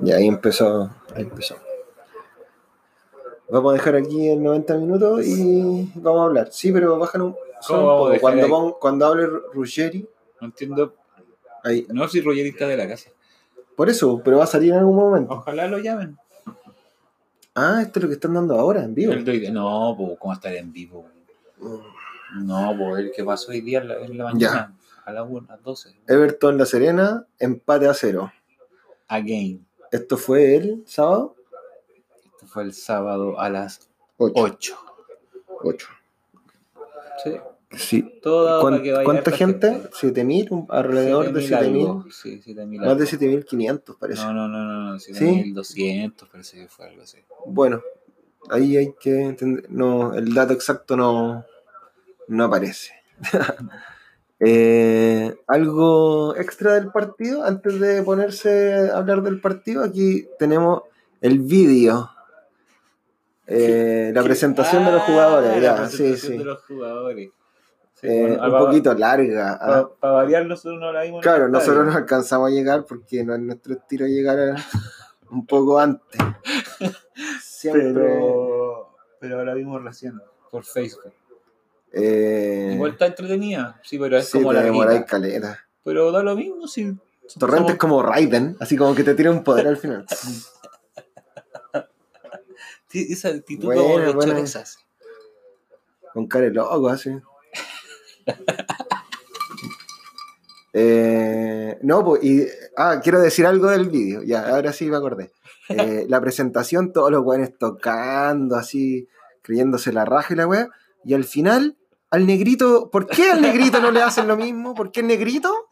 Y ahí empezó, ahí empezó. Vamos a dejar aquí en 90 minutos y vamos a hablar. Sí, pero bajan un, solo poco. Cuando, cuando hable Ruggeri, No entiendo. ahí. No soy rollerista de la casa. Por eso, pero va a salir en algún momento. Ojalá lo llamen. Ah, esto es lo que están dando ahora, en vivo. No, pues, ¿cómo estar en vivo? No, pues, el que pasó hoy día en la, mañana. A las 1, a las 12. Everton La Serena, empate a cero. Again. Esto fue el sábado Esto fue el sábado a las 8. 8. 8. Sí. Sí. Todo ¿Cuán- para que vaya ¿Cuánta gente? ¿7.000? Un- Alrededor de 7.000. algo. Sí, 7.000 Más de algo. 7.500 parece. No, no, no, no, no, 7.200 parece que fue algo así. Bueno, ahí hay que entender. No, el dato exacto no, no aparece. Eh, ¿Algo extra del partido? Antes de ponerse a hablar del partido, aquí tenemos el vídeo. Eh, la presentación de los Ah, jugadores, la ya, presentación sí, sí. de los jugadores. Sí, Eh, bueno, un poquito larga. Para ah. variar, nosotros no la vimos. Claro, nosotros no alcanzamos a llegar porque no es nuestro estilo llegar un poco antes. Siempre. Pero, pero la vimos recién por Facebook. Eh, Igual está entretenida, sí, pero es sí, como la caleta. Pero da lo mismo si. Torrente es como Raiden, así como que te tira un poder al final. Esa actitud Buena, como chorezas. Con cara de loco, así. Eh, no, pues, y, ah, quiero decir algo del vídeo, ya, ahora sí me acordé. Eh, la presentación, todos los weones tocando, así, creyéndose la raja y la wea, y al final, al negrito, ¿por qué al negrito no le hacen lo mismo? ¿Por qué el negrito?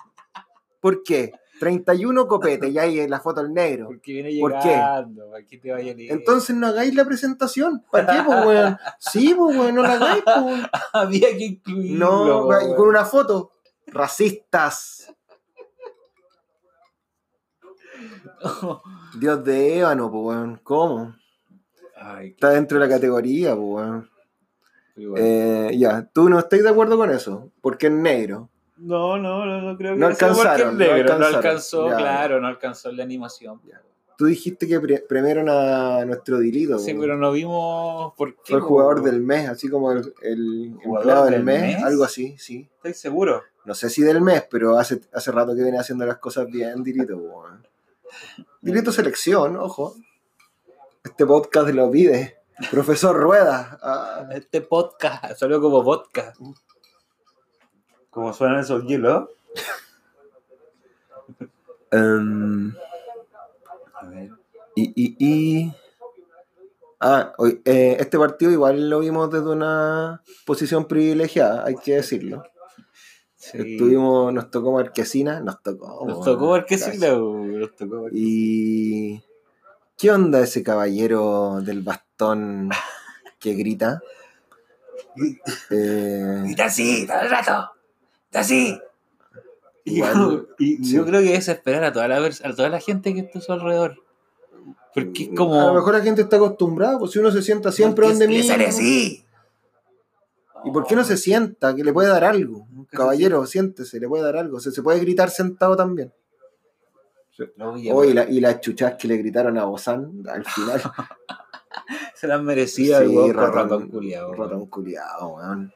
¿Por qué? 31 copete, y ahí en la foto el negro. Porque viene ¿Por qué? llegando, ¿para qué te vaya a leer? Entonces no hagáis la presentación. ¿Para qué, pues, weón? Sí, pues, weón, no la hagáis, pues. Había que incluirlo. No, weón. y con una foto. Racistas. Dios de ébano, pues, weón. ¿Cómo? Ay, Está dentro de la categoría, pues, weón. Eh, ya, tú no estás de acuerdo con eso, porque es negro. No, no, no, no creo que No sea porque alcanzaron, es negro, no alcanzó, Ya. claro, no alcanzó la animación. Tú dijiste que pre- premiaron a nuestro Dilito. Sí, pero no vimos por qué. Fue el jugador del mes, así como el, el ¿Jugador empleado del del mes, mes? algo así, sí. ¿Estoy seguro? No sé si del mes, pero hace, hace rato que viene haciendo las cosas bien, Dilito. weón. Dilito Selección, ojo. Este podcast lo pide. Profesor Rueda. ah, Este podcast salió como podcast. ¿Cómo suenan esos hielos? em, A ver. y, y, y- Ah, hoy- eh, este partido igual lo vimos desde una posición privilegiada, hay que decirlo. Sí. Estuvimos, nos tocó Marquesina, nos tocó. Nos tocó casi. sí, nos tocó ver. Y. ¿Qué onda ese caballero del bastón que grita? Eh, Está así, todo el rato. Está así. Y, Igual, y sí. yo creo que es esperar a toda la a toda la gente que está a su alrededor. Porque es como. A lo mejor la gente está acostumbrada, pues si uno se sienta siempre donde mismo. sale así. ¿Y por qué no se sienta? Que le puede dar algo. Caballero, siéntese, le puede dar algo. Se, se puede gritar sentado también. Oh, y, la- y las chuchas que le gritaron a Bozán al final. se las merecía el Sí, weón por ratón- ratón culiado. weón. Ratón culiado, weón.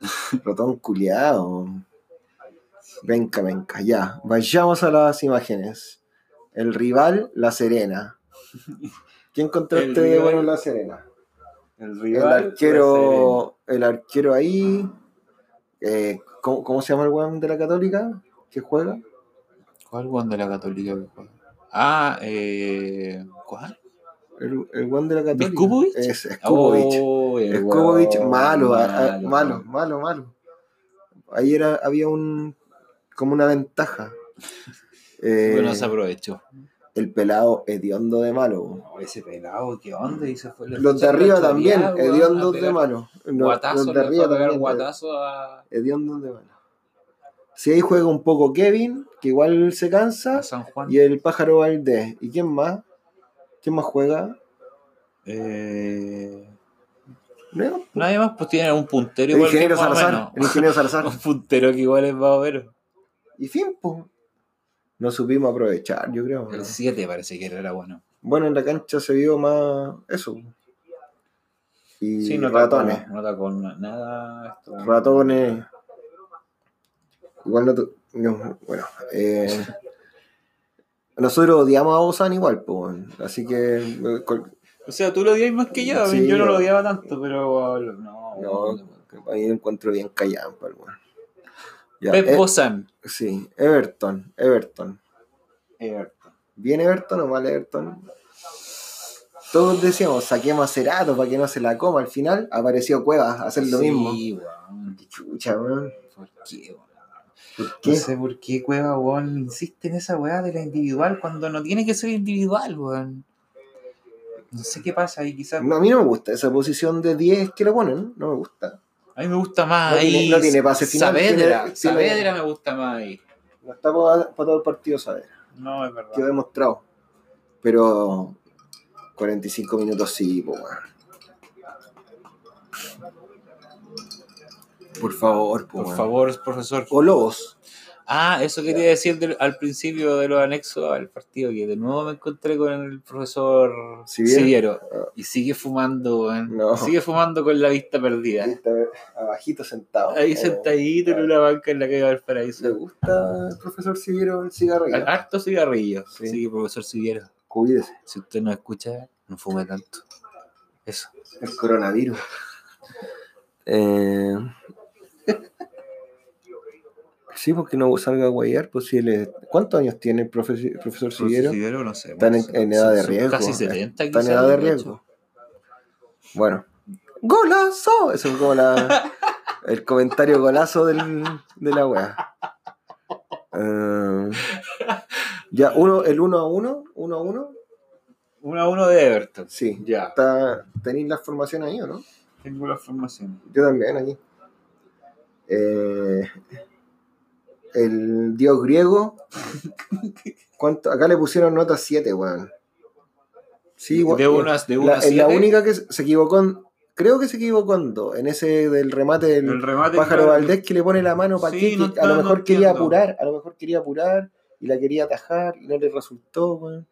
Ratón culiado. Venga, venga, ya. Vayamos a las imágenes. El rival, La Serena. ¿Quién encontraste El de bueno en La Serena? El El rival. arquero, el arquero ahí. eh, ¿cómo, cómo se llama el weón de la Católica? ¿Que juega? ¿Cuál weón de la Católica que juega? Ah, eh. ¿Cuál? El, el weón de la Católica. ¿Viskupovic? Es Skubovic. Oh, weón, malo, a- a- malo, malo, malo. Ahí era, había un como una ventaja. Eh, Bueno, se aprovechó. el pelado hediondo de malo. Oh, ese pelado, ¿qué onda? Y se fue Los de arriba también, hediondos de malo. No, Guatazo, los de arriba también. guatazo a, Hediondos de malo. Si ahí juega un poco Kevin, que igual se cansa, a San Juan. y el pájaro Valdés. ¿Y quién más? ¿Quién más juega? Eh, ¿No? nadie más, pues tiene un puntero El igual que ingeniero Salazar. menos. El ingeniero Salazar. Un puntero que igual es más o menos. Y fin, po. no supimos aprovechar, yo creo. El ¿no? 7 parece que era bueno. Bueno, en la cancha se vio más eso. Y Sí, no ratones. no atacó nada. esto. Ratones. Igual no. tu- no, bueno, eh, nosotros odiamos a Osan igual, pues, así que. eh, O sea, tú lo odias más que yo. Sí, yo no lo odiaba tanto, pero no. No, a mí me encuentro bien weón. Ya, Pep eh, Bozan. sí, Everton, Everton. Everton. ¿Bien Everton o mal Everton? Todos decíamos, saquemos a Cerato para que no se la coma. Al final apareció Cuevas a hacer lo mismo. Sí, weón. Chucha, weón. ¿Por qué, weón? ¿Por qué? No sé por qué Cueva, weón, insiste en esa weá de la individual cuando no tiene que ser individual, weón. No sé qué pasa ahí, quizás. No, a mí no me gusta esa posición de 10 que le ponen, no me gusta. A mí me gusta más No ahí. tiene- no tiene pase final, Saavedra, Saavedra me gusta más ahí. No está para, todo el partido, ¿sabes? No, es verdad. Quedó demostrado. Pero 45 minutos sí, weón. Por favor, po, Por weón. favor, profesor. O Lobos. Ah, eso quería decir al principio de los anexos al partido, que de nuevo me encontré con el profesor Siviero. Ah. Y sigue fumando. No. Sigue fumando con la vista perdida. Abajito sentado. Ahí sentadito en una banca en la calle ¿Le Valparaíso. gusta el profesor Siviero el cigarrillo? Harto cigarrillo. Sí. Sí, profesor Siviero. Cuídese. Si usted no escucha, no fume tanto. Eso. El coronavirus. Eh... Sí, porque no salga a guayar, pues si él es... ¿Cuántos años tiene el profesor, profesor Siguero? Siviero, no sé. Están en, en edad de riesgo. Casi 70 Están en edad de riesgo. Bueno. ¡Golazo! Eso es como la, el comentario golazo del, de la wea. Eh, ya, uno, el 1 a 1, 1 a 1. 1 a 1 de Everton. Sí. Ya. ¿Tenéis la formación ahí o no? Tengo la formación. Yo también aquí. Eh, el dios griego. ¿Cuánto? Acá le pusieron nota 7, weón. Sí, weón. de unas de La, una es la única que se equivocó en, Creo que se equivocó en dos. En ese del remate del remate. pájaro claro, Valdés que le pone la mano para Sí, no a lo mejor no quería apurar. A lo mejor quería apurar y la quería atajar y no le resultó, weón.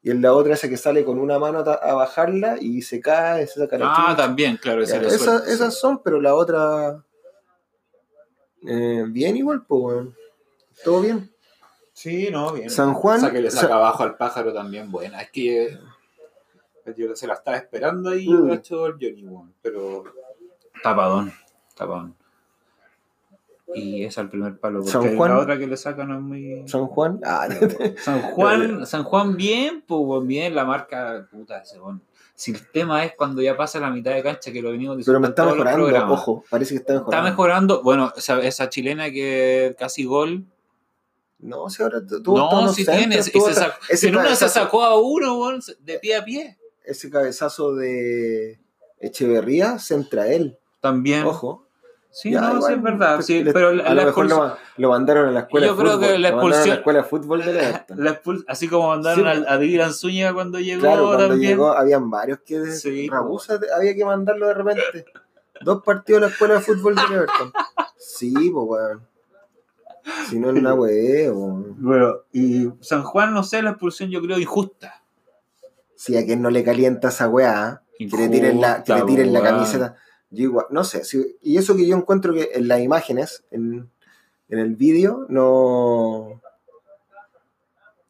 Y en la otra esa que sale con una mano a, bajarla y se cae, se saca la Ah, también, claro. esa- esas son, pero la otra. Eh, bien igual, pues, weón. Todo bien. Sí, no, bien. San Juan- O sea, que le saca Sa- abajo al pájaro también, buena. Es que eh, yo se la estaba esperando ahí, Mm. lo ha hecho el Johnny Won, pero. Tapadón, tapadón. Y esa es el primer palo, porque San Juan- la otra que le saca no es muy. San Juan. Ah, San Juan, San Juan bien, pues bien, la marca, puta, ese weón. Si el tema es cuando ya pasa la mitad de cancha que lo venimos pero diciendo me en está mejorando, ojo. Parece que está Está mejorando. mejorando, bueno, esa, esa chilena que casi gol. No, si ahora tuvo No, si tiene, en una se sacó a uno, weón, de pie a pie. Ese cabezazo de Echeverría centra él. También. Ojo. Sí, Ya, no, igual, sí es verdad. Sí, le- pero a la, lo mejor lo, lo mandaron a la escuela Yo de creo fútbol. que la a expulsión- la escuela de fútbol de Everton. la expul- así como mandaron Sí, al- a Dylan Zúñiga cuando llegó Claro, cuando también. llegó habían varios que de Sí, Ragusa te- había que mandarlo de repente. Dos partidos a la escuela de fútbol de Everton. Sí, pues weón. Si no es una weón. Bueno, y San Juan, no sé, la expulsión yo creo injusta. Si a quien no le calienta esa weá, que le tiren la, que le tiren la camiseta. Yo igual, no sé, si- y eso que yo encuentro que en las imágenes, en, en el vídeo, no.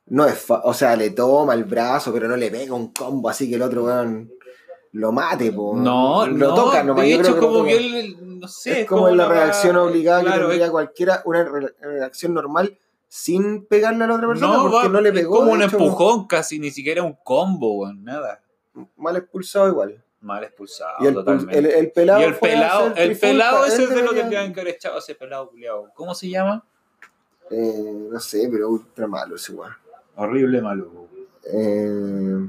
No es fa- o sea, le toma el brazo, pero no le pega un combo así que el otro weón lo mate, po. No, lo no, toca nomás. de hecho, como que él, no sé. es como la reacción obligada claro, que tendría es- cualquiera, una re- reacción normal sin pegarle a la otra persona, No, porque va- no le es pegó. como de un hecho, empujón casi, ni siquiera un combo, weón, nada. Mal expulsado igual. Mal expulsado, y el, totalmente. el, el pelado. y el pelado, el pelado ese es de lo que debería- tendrían que haber echado a ese pelado culiao. ¿Cómo se llama? Eh, no sé, pero ultra malo ese weón. Horrible malo. Eh,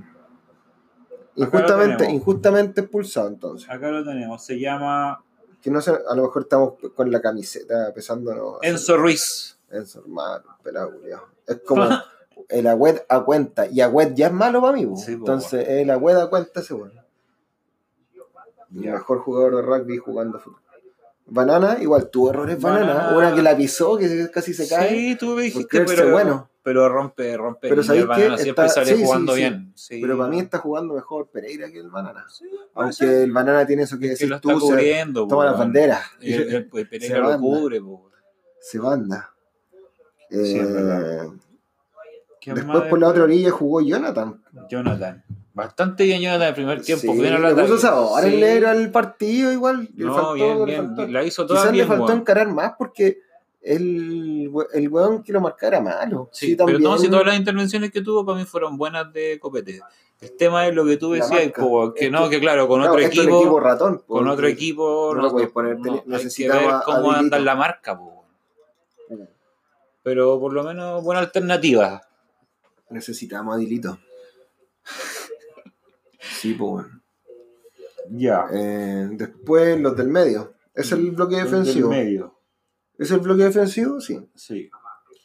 injustamente, injustamente expulsado entonces. Acá lo tenemos, se llama Que no sé, a lo mejor estamos con la camiseta pesándonos. Enzo Ruiz. Enzo, hermano, pelado, culiao. Es como el agüet a cuenta. Y agüet ya es malo para mí. Sí, entonces el agüet a cuenta ese weón. El mejor jugador de rugby jugando fútbol. Banana, igual tuvo errores Banana. Banana. Una que la pisó, que casi se cae. Sí, tú me dijiste, pero, bueno. pero rompe, rompe. Pero ¿sabéis qué? siempre Está- sale sí, jugando sí. bien. Sí, Pero para mí está jugando mejor Pereira que el Banana. Aunque el Banana tiene eso que Es que decir lo está tú, se cubriendo, toma las banderas. El, el- el Se Pereira lo cubre. Se es Eh, verdad. ¿Quién después por la otra orilla jugó Jonathan. Jonathan. Bastante bien Jonathan el primer tiempo. Sí, bien le puso sabor Sí. el negro al partido igual. Le No, faltó, bien, le bien. La hizo toda Quizás bien, le faltó weón. encarar más porque el, we- el weón que lo marcara era malo. Sí, Sí, pero también. no, si todas las intervenciones que tuvo para mí fueron buenas de copete. El tema es lo que tú decías, que Es no, que- que claro, con Claro, otro es equipo, equipo ratón. con otro equipo no puedes poner, no, ten- hay que necesitaba ver a cómo anda la marca, po. Pero por lo menos buena alternativa. Necesitamos a Dilito. Sí, pues. Ya. Eh, después los del medio. ¿Es el bloque defensivo? medio. ¿Es el bloque defensivo? Sí. Sí.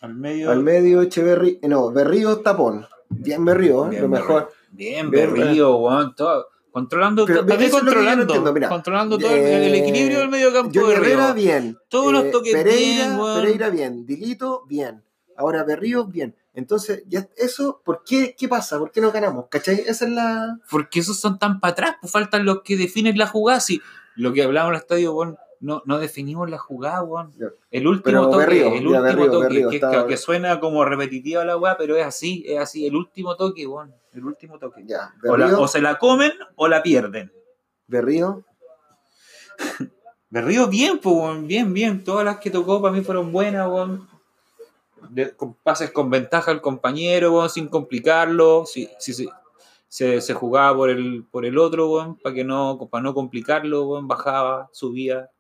Al medio. Al medio Echeverri, no, Berrío tapón. Bien Berrío, ¿eh? Bien, lo mejor. Bien, Bien, Berrío, weón. todo- Controlando, Pero también eso es lo que yo no controlando, entiendo, mira. controlando todo el, Eh, el equilibrio del medio campo de Río. Herrera, bien. Todos los toques Pereira, bien. Pereira, bien. Dilito, bien. Ahora Berrío, bien. Entonces, ya eso, ¿por qué? ¿Qué pasa? ¿Por qué no ganamos? ¿Cachai? Esa es la. Porque esos son tan para atrás, pues faltan los que definen la jugada. Si lo que hablábamos en el estadio, weón, no, no definimos la jugada. Ya. El último Pero toque, el último Berrío, toque, que, está- que- que suena como repetitiva la weá, pero es así, es así, el último toque, weón. El último toque. Ya. O, la- o se la comen o la pierden. Berrío, Berrío bien, pues, bien, bien. Todas las que tocó para mí fueron buenas, weón. De- con pases con ventaja al compañero, weón, sin complicarlo. Si, si, si- se, se jugaba por el, por el otro, weón, para que no, para no complicarlo, weón, bajaba, subía.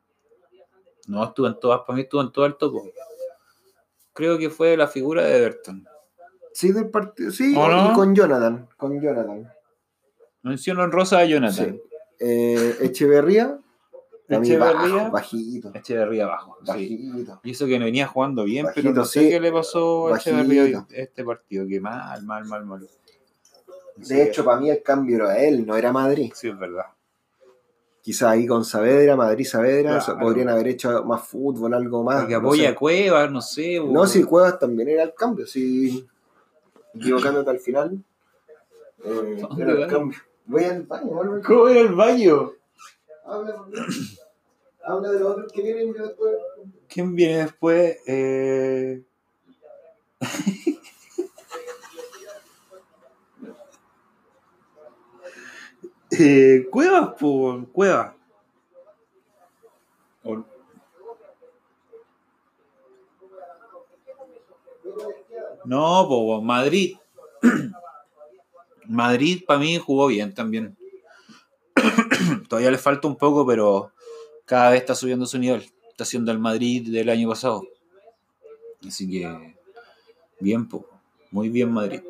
No, estuvo en todas, para mí estuvo en todo el topo. Creo que fue la figura de Everton. sí, del partido. Sí, ¿O no? y con Jonathan. Con Jonathan. Mención honrosa a Jonathan. Sí. Eh, Echeverría, a mí Echeverría. bajo, bajito. Echeverría abajo. sí. Bajito. Y eso que no venía jugando bien, Bajito, pero no sé sí. qué le pasó a. Echeverría este partido. Que mal, mal, mal, mal. Sí, De hecho, para mí el cambio era él, no era Madrid. Sí, es verdad. Quizás ahí con Saavedra, Madrid-Saavedra, Claro. eso podrían haber hecho más fútbol, algo más. No apoya sé. a Cuevas, no sé. No, si Cuevas también era el cambio, si equivocándote al final. eh, ¿Dónde era el cambio. Voy al baño, vuelvo. ¿Cómo era el baño? Habla, habla de los otros que vienen después. ¿Quién viene después? Eh... eh, Cuevas, pues, Cuevas. No, pues, Madrid. Madrid para mí jugó bien también. Todavía le falta un poco, pero cada vez está subiendo su nivel. Está haciendo el Madrid del año pasado. Así que, bien, po. muy bien Madrid.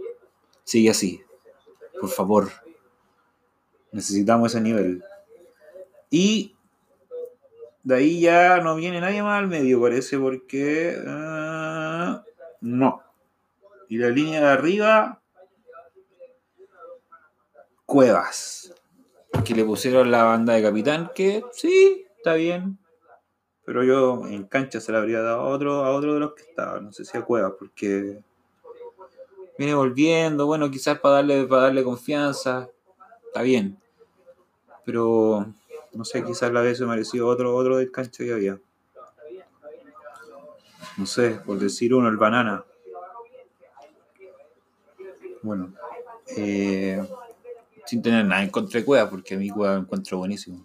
Sigue así, por favor. Necesitamos ese nivel. Y de ahí ya no viene nadie más al medio, parece, porque... ah, no. Y la línea de arriba... Cuevas. Que le pusieron la banda de capitán, que sí, está bien. Pero yo en cancha se la habría dado a otro, a otro de los que estaba, no sé si a Cuevas, porque viene volviendo, bueno, quizás para darle, para darle confianza, está bien. Pero no sé, quizás la vez se mereció otro, otro del cancha que había. No sé, por decir uno, el banana. Bueno, eh, sin tener nada en contra de Cueva, porque a mí Cueva lo encuentro buenísimo.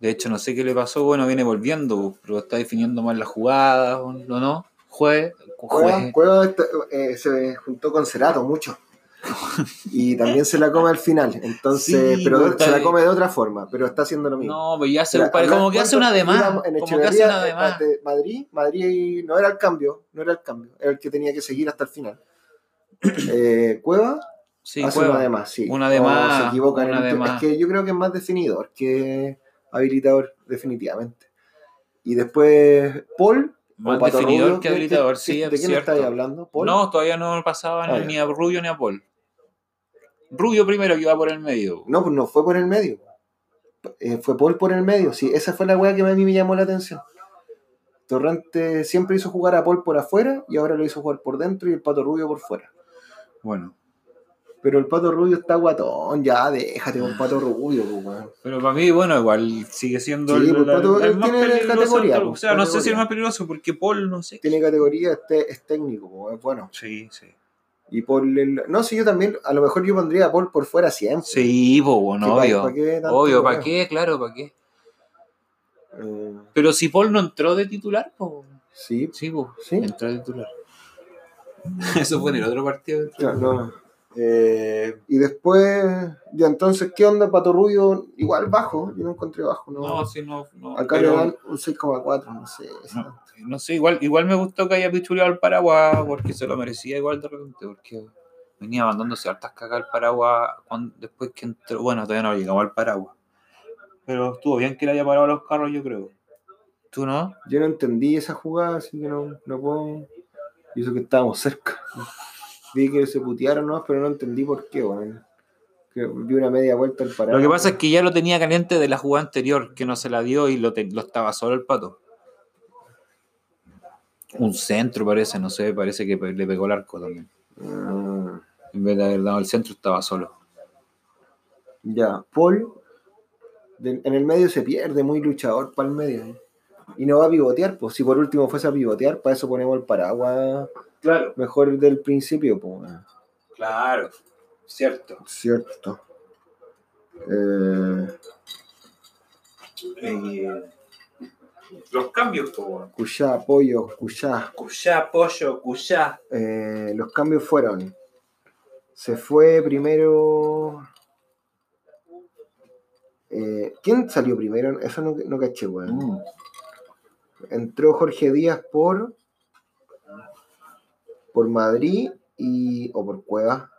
De hecho, no sé qué le pasó, bueno, viene volviendo, pero está definiendo mal la jugada, ¿o no? Juegue. Cuevas, este, eh, se juntó con Cerato mucho. Y también se la come al final. Entonces, Sí, pero pues, se la come de otra forma, pero está haciendo lo mismo. No, pues ya se pare- hablar como que hace una de más. en Como que hace una de eh, más. de Madrid, Madrid no era el cambio, no era el cambio, era el que tenía que seguir hasta el final. Eh, Cueva Sí, hace una de más, sí. Una de más, Se equivoca en una de más. Es que yo creo que es más definidor que habilitador, definitivamente. Y después Paul. Más definidor Rubio, que ¿de- habilitador, de- sí, ¿De es quién cierto. estáis hablando? ¿Paul? No, todavía no pasaba Ah, ni a Rubio ni a Paul. Rubio primero que iba por el medio. No, pues no fue por el medio. Eh, fue Paul por el medio, sí. Esa fue la weá que a mí me llamó la atención. Torrente siempre hizo jugar a Paul por afuera y ahora lo hizo jugar por dentro y el Pato Rubio por fuera. Bueno, Pero el Pato Rubio está guatón, ya déjate con Pato Rubio, pues, weón. pero para mí, bueno, igual sigue siendo Sí, el, pues, Pato, el él más tiene peligroso. categoría, todos. O pues, sea, no sé si el más peligroso porque Paul, no sé. Tiene categoría, este, es técnico, pues, es bueno. Sí, sí. Y por el. No, sí, yo también, a lo mejor yo pondría a Paul por fuera siempre. Sí, pues, bueno, obvio. ¿pa' qué tanto obvio, ¿para qué? Claro, ¿para qué? Eh, Pero si Paul no entró de titular, pues. sí, Sí, pues. Sí. Entró de titular. Eso fue en el otro partido. ya, no. Eh, y después, ya entonces, ¿qué onda Pato Rubio? Igual bajo, yo no encontré bajo, ¿no? No, sí, no. no Acá pero- le dan un 6,4, no sé. No, no sé, igual, igual me gustó que haya pichuleado el Paraguas porque se lo merecía igual de repente, porque venía mandándose hartas cagas al Paraguas cuando, después que entró. Bueno, todavía no llegamos al Paraguas. Pero estuvo bien que le haya parado los carros, yo creo. ¿Tú no? Yo no entendí esa jugada, así que no, no puedo. Y eso que estábamos cerca. Vi que se putearon, ¿no? pero no entendí por qué, weón. Que vi una media vuelta al parado. Lo que pasa es que ya lo tenía caliente de la jugada anterior, que no se la dio y lo, te- lo estaba solo el pato. Un centro parece, no sé, parece que le pegó el arco también. Mm, En vez de haber dado el centro, estaba solo. ya, Paul. de- en el medio se pierde, muy luchador para el medio. ¿eh? Y no va a pivotear, pues si por último fuese a pivotear, para eso ponemos el paraguas Claro, mejor del principio, pues. claro, cierto. Cierto. Eh, los cambios, como Cuyá, pollo, Cuyá. Cuyá, pollo, cuyá. Eh, los cambios fueron. Se fue primero. Eh, ¿Quién salió primero? Eso no, no caché, weón. Mm. Entró Jorge Díaz por. Por Madrid y. o por Cueva.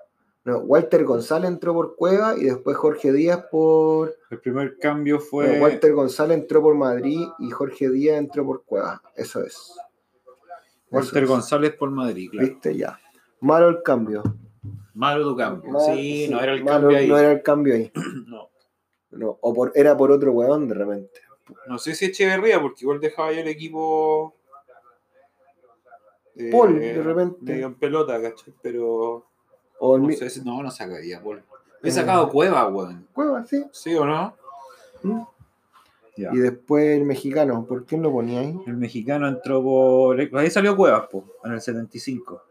No, Walter González entró por Cueva y después Jorge Díaz por. El primer cambio no, fue. Walter González entró por Madrid y Jorge Díaz entró por Cueva. Eso es. Walter Eso es. González por Madrid, claro. ¿Viste? Ya. Malo el cambio. Malo tu cambio. Mal- sí, no era el malo, cambio ahí. No era el cambio ahí. No. No, o por, era por otro weón de repente. No sé si Echeverría, porque igual dejaba ya el equipo. Eh, Paul, de repente. medio en pelota, ¿cachai? Pero. O el No mi- sé si. No, no sacaría, Paul. He Eh. sacado Cueva, weón. Cueva, sí. ¿Sí o no? ¿Mm? Y después el mexicano, ¿por quién lo ponía ahí? El mexicano entró por. Ahí salió Cuevas, po, en el 75.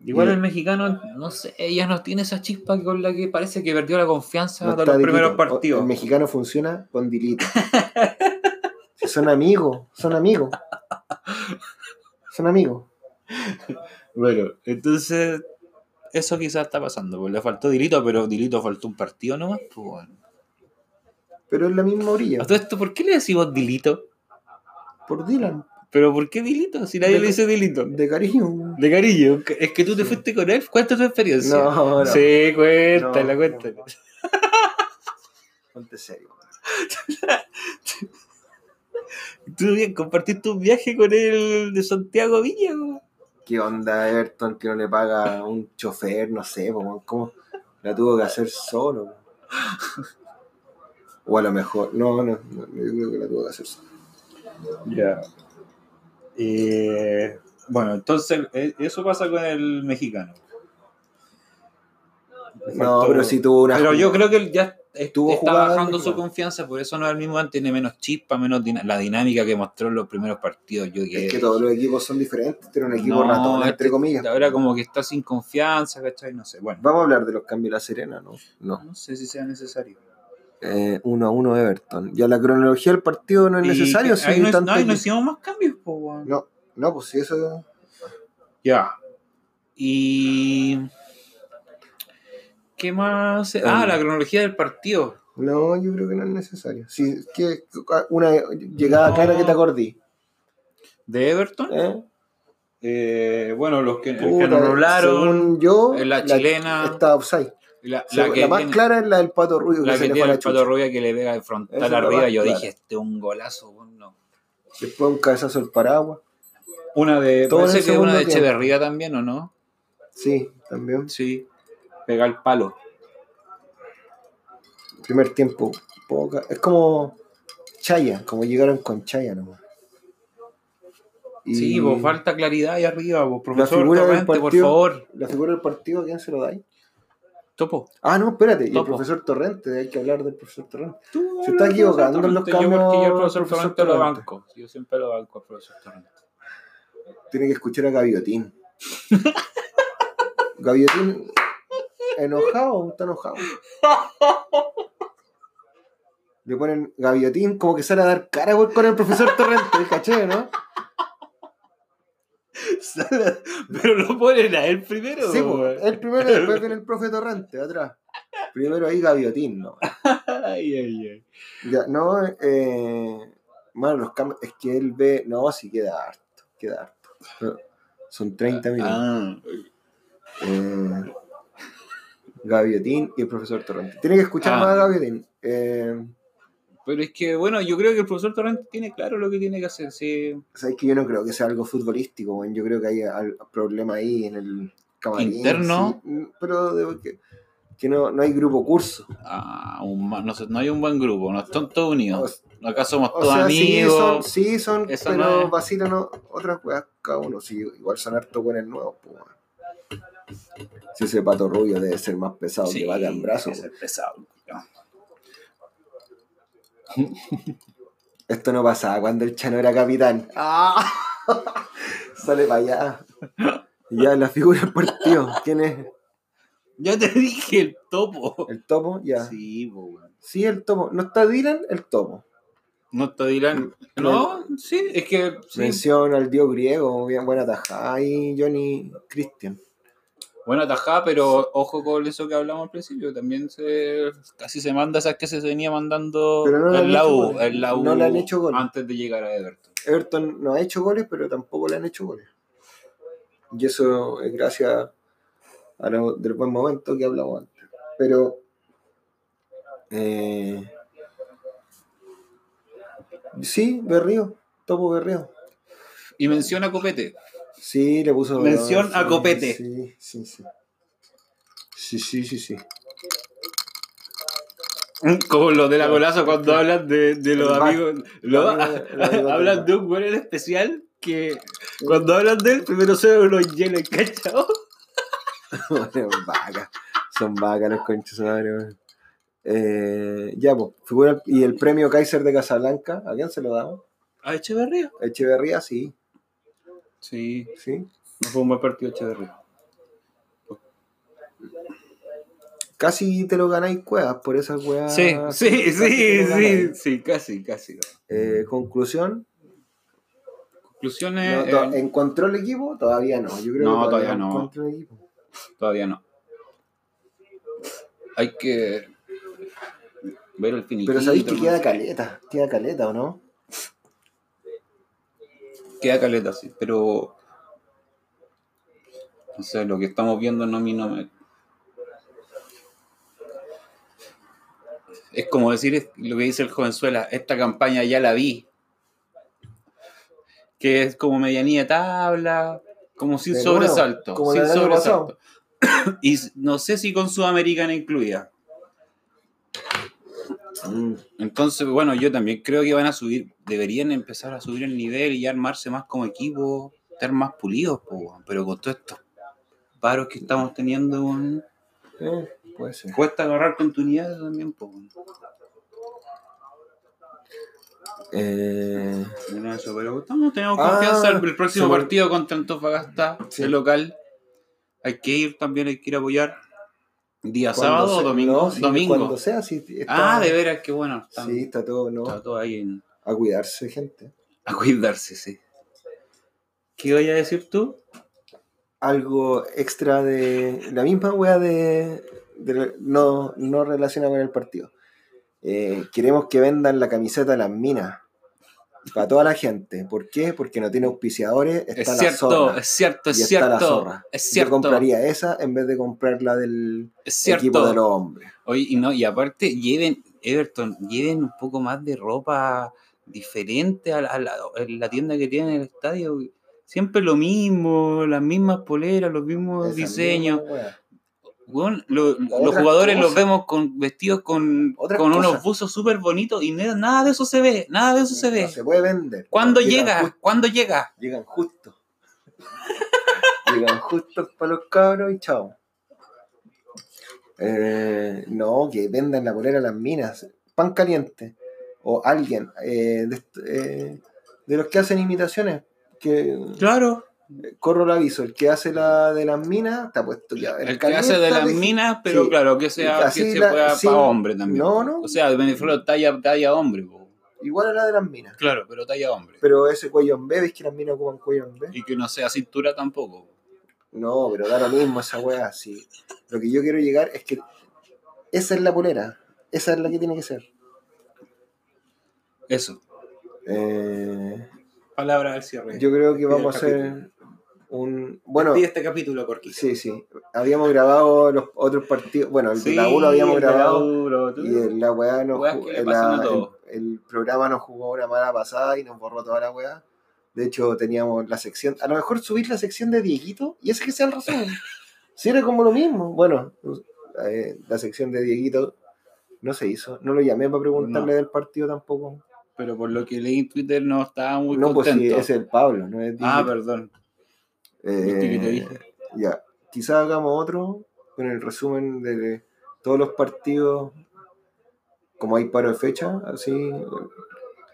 Igual el mexicano, no sé, ella no tiene esa chispa con la que parece que perdió la confianza No de los Dilito. primeros partidos. El mexicano funciona con Dilito. Son amigos, son amigos. Son amigos. Bueno, entonces, eso quizás está pasando. Pues le faltó Dilito, pero Dilito faltó un partido nomás. Pues, bueno. Pero es la misma orilla. A todo esto, ¿por qué le decimos Dilito? Por Dylan. ¿Pero por qué Dilito? Si nadie De- le dice Dilito. De cariño. De cariño. Es que tú te fuiste con él. Cuéntame tu experiencia. No, no. Sí, cuéntala, No, cuéntala. Ponte serio. Tú bien, compartiste un viaje con él de Santiago a Viña. po. ¿Qué onda Everton que no le paga un chofer? No sé, po, weón, ¿cómo la tuvo que hacer solo? O a lo mejor, no, no, no, yo creo que la tuvo que hacer solo. Ya. Eh, bueno, entonces eh, eso pasa con el mexicano. No, pero sí tuvo una. Pero yo creo que él ya est- Tuvo está bajando su confianza, por eso no es el mismo antes, tiene menos chispa, menos la dinámica que mostró en los primeros partidos. Yo que, Es que todos los equipos son diferentes, tiene un equipo No, ratón, entre este- comillas. Ahora como que está sin confianza, ¿cachai? No sé, bueno, Vamos a hablar de los cambios de la Serena, ¿no? No. no sé si sea necesario. Eh, 1 a 1 Everton. Ya la cronología del partido no es necesario, no, tanto no, hicimos más cambios, po, no, no, pues sí, eso. Ya. Y. ¿Qué más? Ah, la cronología del partido. No, yo creo que no es necesario. Sí, que una llegada No. clara que te acordí. ¿De Everton? ¿eh? Eh, bueno, los que, el que Puta, nos anularon. Según yo, la chilena. está offside. La, La, la que más tiene, clara es la del Pato Rubio la que, que tiene la el pato rubia que le pega de frontal la arriba. Yo clara. dije, este es un golazo. No. Después un cabezazo al paraguas. Una de. Todo parece que una de. Echeverría también, ¿o no? Sí, también. Sí. Pega el palo. Primer tiempo, poca. Es como Chaya, como llegaron con Chaya nomás. Y Sí, pues falta claridad ahí arriba, pues, profesor Torrente, por favor. La figura del partido, ¿a quién se lo dais? Topo. Ah, no, espérate, y el profesor Torrente, hay que hablar del profesor Torrente. Tú Se está equivocando en los Torrente, yo cambios, porque yo el profesor profesor Torrente lo Torrente. banco. Yo siempre lo banco al profesor Torrente. Tiene que escuchar a Gaviotín. Gaviotín, enojado, está enojado. Le ponen Gaviotín como que sale a dar cara güey, con el profesor Torrente, caché, ¿no? Pero lo ponen a él primero. Sí, güey. el primero después viene el profe Torrente, atrás. Primero ahí Gaviotín, ¿no? Ay, ay, ay. Ya, no, eh, bueno, los cambios, es que él ve, no, sí queda harto, queda harto. Pero son 30 minutos. Ah, Eh, Gaviotín y el profesor Torrente. Tiene que escuchar Ah. más a Gaviotín. Eh, pero es que, bueno, yo creo que el profesor Torrente tiene claro lo que tiene que hacer. Sí. sabes que yo no creo que sea algo futbolístico, yo creo que hay al- problema ahí en el camarín. ¿Interno? sí. Pero de- que, que no, no hay grupo curso. Ah, un no, no hay un buen grupo, no están todos O, unidos. Acá somos o todos sea, sí amigos. son, sí son, pero no vacilan o- otras weas cada uno. Sí, igual son harto buenos nuevos, pues, weón. Si ese pato rubio debe ser más pesado Sí, que vaca en brazos. es el pesado. Esto no pasaba cuando el Chano era capitán. ¡Ah! Sale para allá. Ya, la figura del partido. ¿Quién es? Ya te dije el topo. ¿El topo? Ya. Sí, Sí, po, weón. el topo. ¿No está Dylan? El topo. No está Dylan. No, sí, es que sí. Mención al dios griego. Bien buena tajada. Ahí Johnny Christian. Buena tajada, pero ojo con eso que hablamos al principio. También se casi se manda esas que se venía mandando no en la U, goles. en la U No le han hecho goles. antes de llegar a Everton. Everton no ha hecho goles, pero tampoco le han hecho goles. Y eso es gracias a lo del buen momento que hablamos antes. Pero. eh, sí, Berrío. Topo Berrío. Y menciona Copete. Sí, le puso. Mención a sí, Copete. Sí, sí, sí. Sí, sí, sí, sí. Como los de la golazo cuando hablan de, de los El amigos. lo- El amigo- el amigo del hablan de un güey en especial que cuando hablan de él, primero se los hielos, ¿cachao? Vacas. Son vacas los conchos madre. Eh, ya, pues, figura y el premio Kaiser de Casablanca, ¿a quién se lo damos? ¿A Echeverría? Echeverría, sí, Sí, sí. no fue un buen partido Echeverría. Casi te lo ganáis cuevas por esas weas. Sí, sí, sí, sí, sí, casi, casi. Eh, conclusión, Conclusiones, no, eh, ¿encontró el equipo? Todavía no. Yo creo No, que todavía no. encontró el equipo. todavía no. Hay que ver el finiquito. Pero sabéis que queda caleta, queda caleta, ¿o no? Queda caleta, sí, pero. No sé, lo que estamos viendo no, a mí no me. Es como decir lo que dice el jovenzuela, esta campaña ya la vi. Que es como medianía de tabla, como sin De nuevo, sobresalto. como sin sobresalto. y no sé si con Sudamericana incluida. Mm. Entonces, bueno, yo también creo que van a subir, deberían empezar a subir el nivel y armarse más como equipo, estar más pulidos, po, pero con todos estos paros que estamos teniendo, weón, Eh, puede ser. cuesta agarrar continuidad también, po. Eh, Bueno, eso, pero estamos, tenemos Ah, confianza el, el próximo partido contra Antofagasta, Sí. el local. Hay que ir también, hay que ir a apoyar. ¿Día cuando sábado o domingo? no, sí, domingo. Cuando sea, sí. Está, Ah, de veras, qué bueno. Sí, está todo, ¿no? está todo ahí en, A cuidarse, gente. a cuidarse, sí. ¿Qué voy a decir tú? algo extra de la misma wea de, de- no, no relaciona con el partido. Eh, queremos que vendan la camiseta de las minas para toda la gente. ¿Por qué? Porque no tiene auspiciadores, está Es la cierto, zorra. es cierto, y es está la cierto. zorra. Es Yo cierto. compraría esa en vez de comprar la del equipo de cierto. los hombres. Oye, y no, y aparte, lleven, Everton, lleven un poco más de ropa diferente a la, a la- a la tienda que tienen en el estadio. Siempre lo mismo, las mismas poleras, los mismos Esa diseños. misma lo- los jugadores los vemos con vestidos con, con unos buzos súper bonitos y nada, de eso se ve, nada de eso se ve. No se puede vender. ¿Cuándo llega? justo- ¿Cuándo llega? llegan justo. llegan justo para los cabros y chao. Eh, no, que vendan la polera a las minas. Pan caliente. O alguien eh, de, eh, de los que hacen imitaciones. Que Claro. Corro el aviso. El que hace la de las minas está puesto ya. El, que hace de las minas, pero Sí. claro, que sea Así que se la- pueda sí. para hombre también. No, no. O sea, a talla, talla hombre. po. Igual a la de las minas. Claro, pero talla hombre. Pero ese cuello en B, ¿ves que las minas ocupan cuello en B? Y que no sea cintura tampoco. No, pero da lo mismo esa weá. Sí. Lo que yo quiero llegar es que esa es la polera. Esa es la que tiene que ser. Eso. Eh, Palabra del cierre. yo creo que vamos a hacer un. Bueno, este capítulo, Corquito. sí, sí. Habíamos grabado los otros partidos. Bueno, el de la U lo habíamos el grabado. Y el- la weá nos la- el, el programa nos jugó una mala pasada y nos borró toda la weá. De hecho, teníamos la sección. A lo mejor subir la sección de Dieguito y ese que sea el resumen. Si era como lo mismo. Bueno, eh, la sección de Dieguito no se hizo. No lo llamé para preguntarle No. del partido tampoco. Pero por lo que leí en Twitter no estaba muy no, pues sí, contento. es el Pablo, no es Ah, Dieguito. perdón. Eh. Ya, quizás hagamos otro con el resumen de todos los partidos, como hay paro de fecha, así,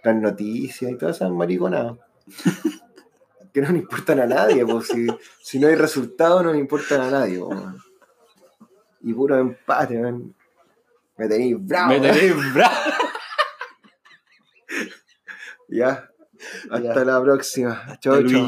las noticias y todas esas mariconadas. que no le importan a nadie, pues si, si no hay resultados no le importan a nadie. po. Y puro empate, man. Me tenéis bravo. Me tenéis bravo. Ya, hasta Ya. la próxima. Chau, chau.